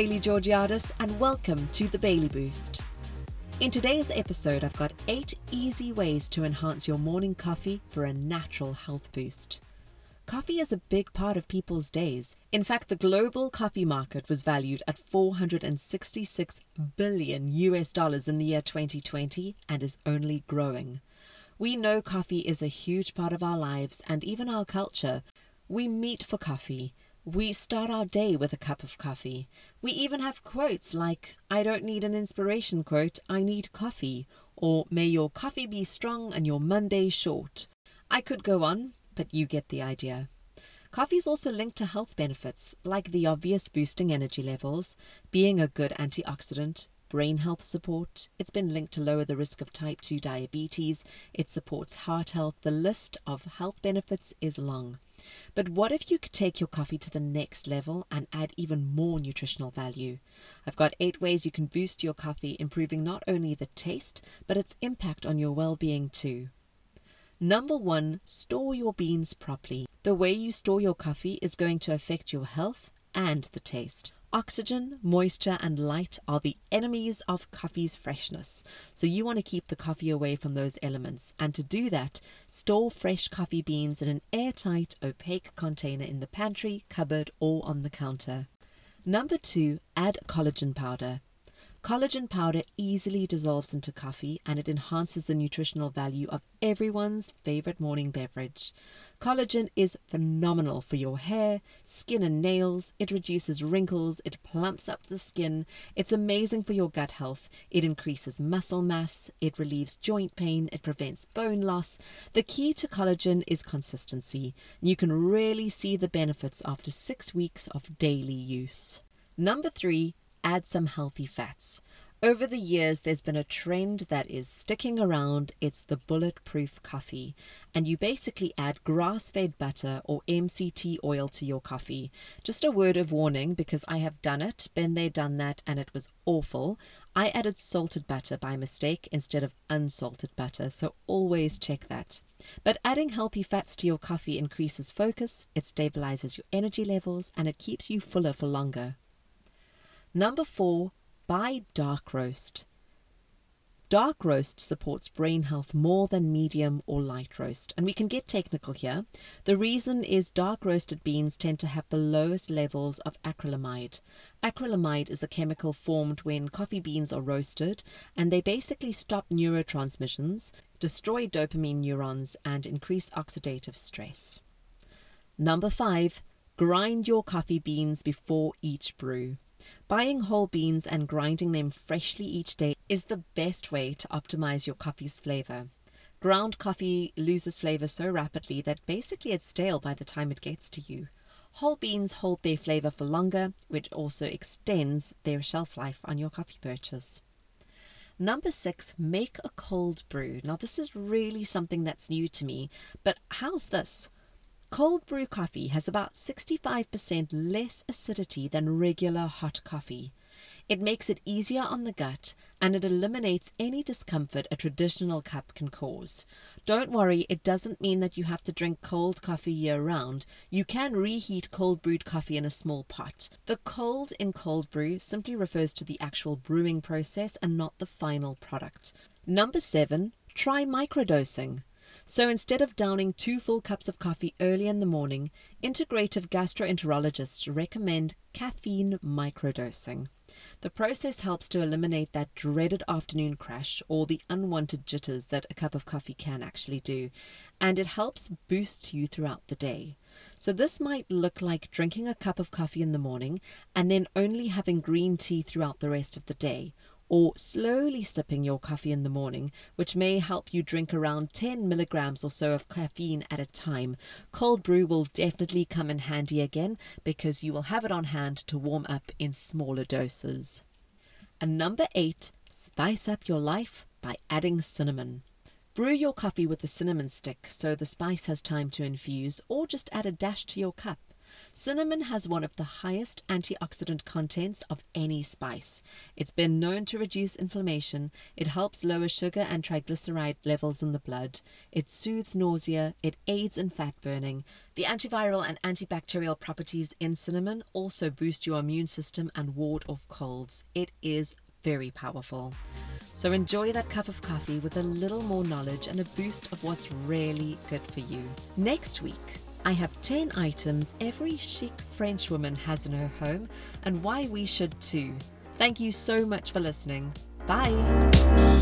Shaylee Georgiadis, and welcome to the Bailey Boost. In today's episode, I've got eight easy ways to enhance your morning coffee for a natural health boost. Coffee is a big part of people's days. In fact, the global coffee market was valued at 466 billion US dollars in the year 2020 and is only growing. We know coffee is a huge part of our lives and even our culture. We meet for coffee. We start our day with a cup of coffee. We even have quotes like, I don't need an inspiration quote, I need coffee, or may your coffee be strong and your Monday short. I could go on, but you get the idea. Coffee is also linked to health benefits, like the obvious boosting energy levels, being a good antioxidant, brain health support. It's been linked to lower the risk of type 2 diabetes. It supports heart health. The list of health benefits is long. But what if you could take your coffee to the next level and add even more nutritional value? I've got eight ways you can boost your coffee, improving not only the taste, but its impact on your well being too. Number one, store your beans properly. The way you store your coffee is going to affect your health and the taste. Oxygen, moisture, and light are the enemies of coffee's freshness. So you want to keep the coffee away from those elements. And to do that, store fresh coffee beans in an airtight, opaque container in the pantry, cupboard, or on the counter. Number two, add collagen powder. Collagen powder easily dissolves into coffee and it enhances the nutritional value of everyone's favorite morning beverage. Collagen is phenomenal for your hair, skin, and nails. It reduces wrinkles, it plumps up the skin. It's amazing for your gut health. It increases muscle mass, it relieves joint pain, it prevents bone loss. The key to collagen is consistency. You can really see the benefits after six weeks of daily use. Number three, add some healthy fats. Over the years, there's been a trend that is sticking around. It's the bulletproof coffee. And you basically add grass fed butter or MCT oil to your coffee. Just a word of warning because I have done it, been there, done that, and it was awful. I added salted butter by mistake instead of unsalted butter, so always check that. But adding healthy fats to your coffee increases focus, it stabilizes your energy levels, and it keeps you fuller for longer. Number four, buy dark roast. Dark roast supports brain health more than medium or light roast, and we can get technical here. The reason is dark roasted beans tend to have the lowest levels of acrylamide. Acrylamide is a chemical formed when coffee beans are roasted, and they basically stop neurotransmissions, destroy dopamine neurons, and increase oxidative stress. Number five, grind your coffee beans before each brew. Buying whole beans and grinding them freshly each day is the best way to optimize your coffee's flavor. Ground coffee loses flavor so rapidly that basically it's stale by the time it gets to you. Whole beans hold their flavor for longer, which also extends their shelf life on your coffee purchase. Number six, make a cold brew. Now, this is really something that's new to me, but how's this? Cold brew coffee has about 65% less acidity than regular hot coffee. It makes it easier on the gut and it eliminates any discomfort a traditional cup can cause. Don't worry, it doesn't mean that you have to drink cold coffee year round. You can reheat cold brewed coffee in a small pot. The cold in cold brew simply refers to the actual brewing process and not the final product. Number seven, try microdosing. So instead of downing two full cups of coffee early in the morning, integrative gastroenterologists recommend caffeine microdosing. The process helps to eliminate that dreaded afternoon crash or the unwanted jitters that a cup of coffee can actually do, and it helps boost you throughout the day. So, this might look like drinking a cup of coffee in the morning and then only having green tea throughout the rest of the day, or slowly sipping your coffee in the morning, which may help you drink around 10 milligrams or so of caffeine at a time. Cold brew will definitely come in handy again because you will have it on hand to warm up in smaller doses. And number eight, spice up your life by adding cinnamon. Brew your coffee with a cinnamon stick so the spice has time to infuse, or just add a dash to your cup. Cinnamon has one of the highest antioxidant contents of any spice. It's been known to reduce inflammation, it helps lower sugar and triglyceride levels in the blood, it soothes nausea, it aids in fat burning. The antiviral and antibacterial properties in cinnamon also boost your immune system and ward off colds. It is very powerful. So enjoy that cup of coffee with a little more knowledge and a boost of what's really good for you. Next week, I have 10 items every chic French woman has in her home and why we should too. Thank you so much for listening. Bye.